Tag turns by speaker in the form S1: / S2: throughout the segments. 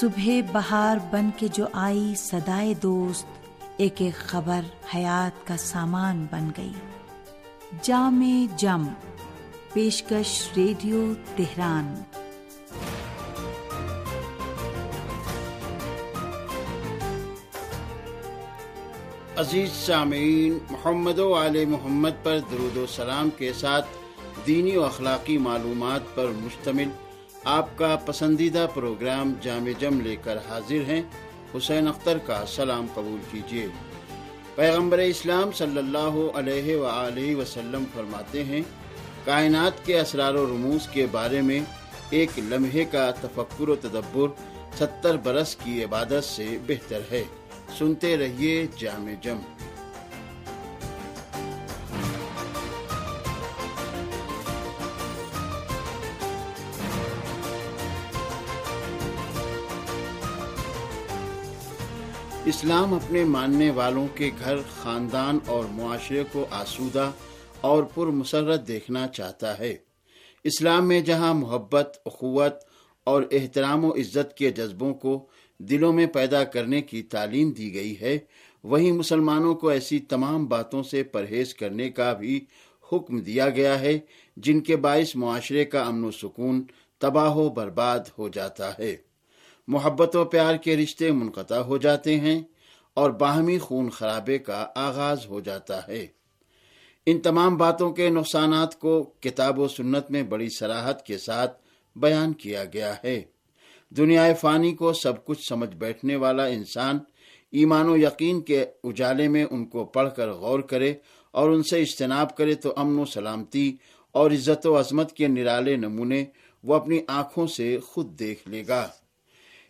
S1: صبح بہار بن کے جو آئی سدائے دوست، ایک ایک خبر حیات کا سامان بن گئی۔ جام جم، پیشکش ریڈیو تہران۔
S2: عزیز سامعین، محمد و علیہ محمد پر درود و سلام کے ساتھ دینی و اخلاقی معلومات پر مشتمل آپ کا پسندیدہ پروگرام جامع جم لے کر حاضر ہیں۔ حسین اختر کا سلام قبول کیجیے۔ پیغمبر اسلام صلی اللہ علیہ و وسلم فرماتے ہیں، کائنات کے اسرار و رموز کے بارے میں ایک لمحے کا تفکر و تدبر ستر برس کی عبادت سے بہتر ہے۔ سنتے رہیے جامع جم۔ اسلام اپنے ماننے والوں کے گھر، خاندان اور معاشرے کو آسودہ اور پر مسرت دیکھنا چاہتا ہے۔ اسلام میں جہاں محبت، اخوت اور احترام و عزت کے جذبوں کو دلوں میں پیدا کرنے کی تعلیم دی گئی ہے، وہیں مسلمانوں کو ایسی تمام باتوں سے پرہیز کرنے کا بھی حکم دیا گیا ہے، جن کے باعث معاشرے کا امن و سکون، تباہ و برباد ہو جاتا ہے۔ محبت و پیار کے رشتے منقطع ہو جاتے ہیں اور باہمی خون خرابے کا آغاز ہو جاتا ہے۔ ان تمام باتوں کے نقصانات کو کتاب و سنت میں بڑی سراحت کے ساتھ بیان کیا گیا ہے۔ دنیا فانی کو سب کچھ سمجھ بیٹھنے والا انسان ایمان و یقین کے اجالے میں ان کو پڑھ کر غور کرے اور ان سے اجتناب کرے تو امن و سلامتی اور عزت و عظمت کے نرالے نمونے وہ اپنی آنکھوں سے خود دیکھ لے گا۔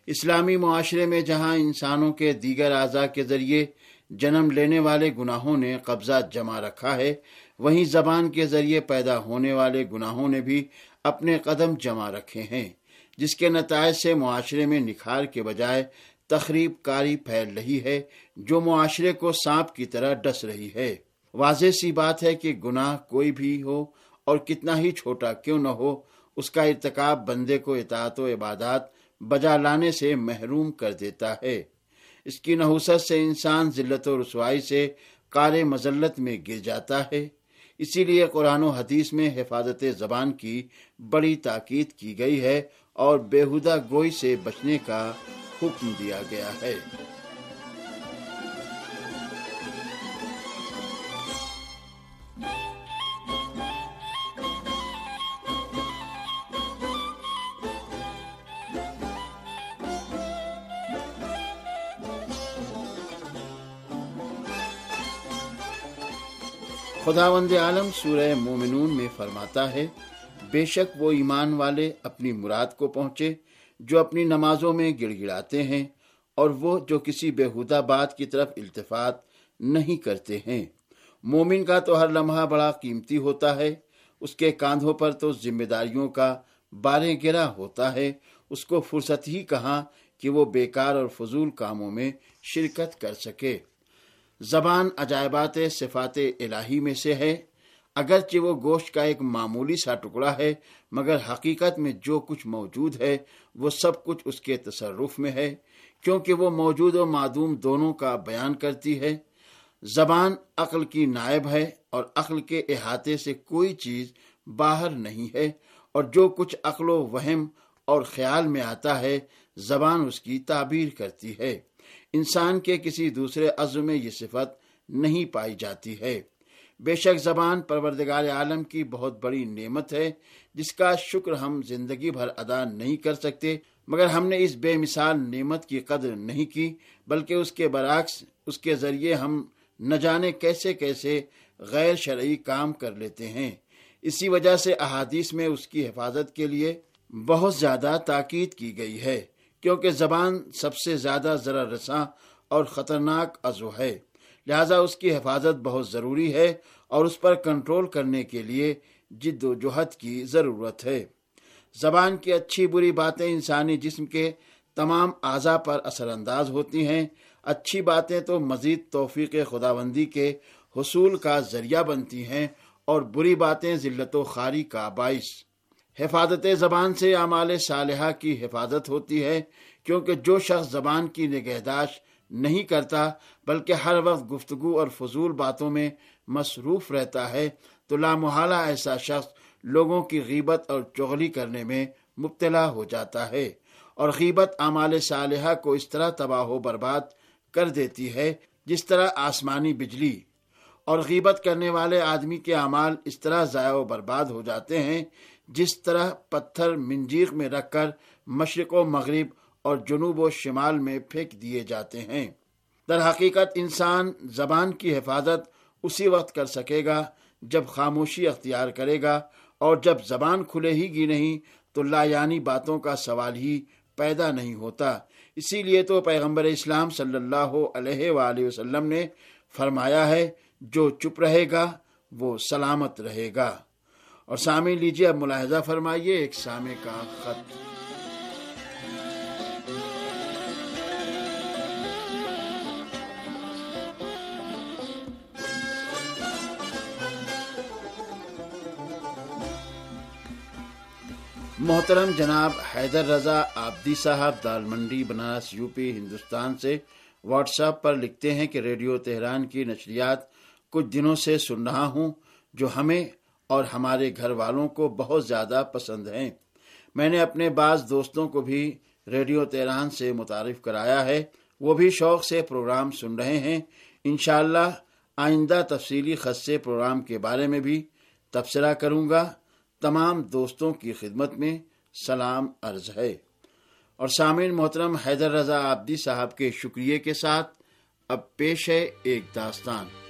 S2: اسلامی معاشرے میں جہاں انسانوں کے دیگر اعضاء کے ذریعے جنم لینے والے گناہوں نے قبضہ جمع رکھا ہے، وہیں زبان کے ذریعے پیدا ہونے والے گناہوں نے بھی اپنے قدم جمع رکھے ہیں، جس کے نتائج سے معاشرے میں نکھار کے بجائے تخریب کاری پھیل رہی ہے، جو معاشرے کو سانپ کی طرح ڈس رہی ہے۔ واضح سی بات ہے کہ گناہ کوئی بھی ہو اور کتنا ہی چھوٹا کیوں نہ ہو، اس کا ارتکاب بندے کو اطاعت و عبادات بجا لانے سے محروم کر دیتا ہے۔ اس کی نحوست سے انسان ذلت و رسوائی سے کار مزلت میں گر جاتا ہے۔ اسی لیے قرآن و حدیث میں حفاظت زبان کی بڑی تاکید کی گئی ہے اور بےحدہ گوئی سے بچنے کا حکم دیا گیا ہے۔ خداوند عالم سورہ مومنون میں فرماتا ہے، بے شک وہ ایمان والے اپنی مراد کو پہنچے جو اپنی نمازوں میں گڑ گڑاتے ہیں اور وہ جو کسی بےحدہ بات کی طرف التفات نہیں کرتے ہیں۔ مومن کا تو ہر لمحہ بڑا قیمتی ہوتا ہے، اس کے کاندھوں پر تو ذمہ داریوں کا بارے گرا ہوتا ہے، اس کو فرصت ہی کہاں کہ وہ بیکار اور فضول کاموں میں شرکت کر سکے۔ زبان عجائبات صفات الہی میں سے ہے، اگرچہ وہ گوشت کا ایک معمولی سا ٹکڑا ہے، مگر حقیقت میں جو کچھ موجود ہے، وہ سب کچھ اس کے تصرف میں ہے، کیونکہ وہ موجود و معدوم دونوں کا بیان کرتی ہے۔ زبان عقل کی نائب ہے اور عقل کے احاطے سے کوئی چیز باہر نہیں ہے، اور جو کچھ عقل و وہم اور خیال میں آتا ہے، زبان اس کی تعبیر کرتی ہے۔ انسان کے کسی دوسرے عزم میں یہ صفت نہیں پائی جاتی ہے۔ بے شک زبان پروردگار عالم کی بہت بڑی نعمت ہے، جس کا شکر ہم زندگی بھر ادا نہیں کر سکتے۔ مگر ہم نے اس بے مثال نعمت کی قدر نہیں کی، بلکہ اس کے برعکس، اس کے ذریعے ہم نہ جانے کیسے کیسے غیر شرعی کام کر لیتے ہیں۔ اسی وجہ سے احادیث میں اس کی حفاظت کے لیے بہت زیادہ تاکید کی گئی ہے۔ کیونکہ زبان سب سے زیادہ ذرا رساں اور خطرناک عزو ہے۔ لہذا اس کی حفاظت بہت ضروری ہے اور اس پر کنٹرول کرنے کے لیے جد و جہد کی ضرورت ہے۔ زبان کی اچھی بری باتیں انسانی جسم کے تمام اعضاء پر اثر انداز ہوتی ہیں۔ اچھی باتیں تو مزید توفیق خداوندی کے حصول کا ذریعہ بنتی ہیں اور بری باتیں ذلت و خاری کا باعث۔ حفاظت زبان سے اعمال صالحہ کی حفاظت ہوتی ہے، کیونکہ جو شخص زبان کی نگہداشت نہیں کرتا، بلکہ ہر وقت گفتگو اور فضول باتوں میں مصروف رہتا ہے، تو لامحالہ ایسا شخص لوگوں کی غیبت اور چغلی کرنے میں مبتلا ہو جاتا ہے اور غیبت اعمال صالحہ کو اس طرح تباہ و برباد کر دیتی ہے جس طرح آسمانی بجلی اور غیبت کرنے والے آدمی کے اعمال اس طرح ضائع و برباد ہو جاتے ہیں جس طرح پتھر منجیق میں رکھ کر مشرق و مغرب اور جنوب و شمال میں پھینک دیے جاتے ہیں۔ در حقیقت انسان زبان کی حفاظت اسی وقت کر سکے گا جب خاموشی اختیار کرے گا اور جب زبان کھلے ہی گی نہیں تو لا یعنی باتوں کا سوال ہی پیدا نہیں ہوتا۔ اسی لیے تو پیغمبر اسلام صلی اللہ علیہ وآلہ وسلم نے فرمایا ہے، جو چپ رہے گا وہ سلامت رہے گا۔ اور سامع لیجیے اب ملاحظہ فرمائیے، ایک سامع کا خط۔ محترم جناب حیدر رضا آبدی صاحب، دال منڈی، بنارس، یو پی، ہندوستان سے واٹس ایپ پر لکھتے ہیں کہ ریڈیو تہران کی نشریات کچھ دنوں سے سن رہا ہوں، جو ہمیں اور ہمارے گھر والوں کو بہت زیادہ پسند ہیں۔ میں نے اپنے بعض دوستوں کو بھی ریڈیو تہران سے متعارف کرایا ہے۔ وہ بھی شوق سے پروگرام سن رہے ہیں۔ انشاءاللہ آئندہ تفصیلی خط سے پروگرام کے بارے میں بھی تبصرہ کروں گا۔ تمام دوستوں کی خدمت میں سلام عرض ہے۔ اور سامعین محترم، حیدر رضا آبدی صاحب کے شکریہ کے ساتھ اب پیش ہے ایک داستان۔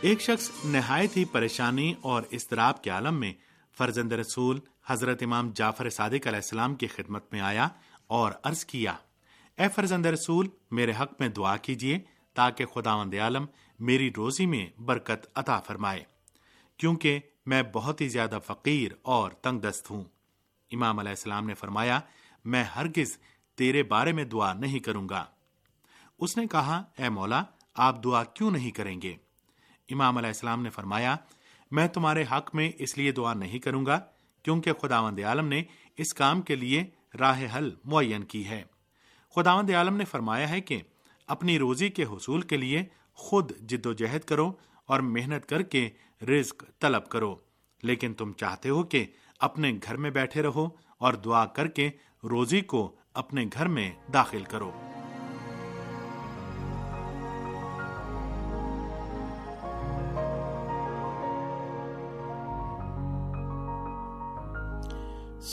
S3: ایک شخص نہایت ہی پریشانی اور اضطراب کے عالم میں فرزند رسول حضرت امام جعفر صادق علیہ السلام کی خدمت میں آیا اور عرض کیا، اے فرزند رسول، میرے حق میں دعا کیجیے تاکہ خداوند عالم میری روزی میں برکت عطا فرمائے، کیونکہ میں بہت ہی زیادہ فقیر اور تنگ دست ہوں۔ امام علیہ السلام نے فرمایا، میں ہرگز تیرے بارے میں دعا نہیں کروں گا۔ اس نے کہا، اے مولا، آپ دعا کیوں نہیں کریں گے؟ امام علیہ السلام نے فرمایا، میں تمہارے حق میں اس لیے دعا نہیں کروں گا، کیونکہ خداوند عالم نے اس کام کے لیے راہ حل معین کی ہے۔ خداوند عالم نے فرمایا ہے کہ اپنی روزی کے حصول کے لیے خود جد و جہد کرو اور محنت کر کے رزق طلب کرو۔ لیکن تم چاہتے ہو کہ اپنے گھر میں بیٹھے رہو اور دعا کر کے روزی کو اپنے گھر میں داخل کرو۔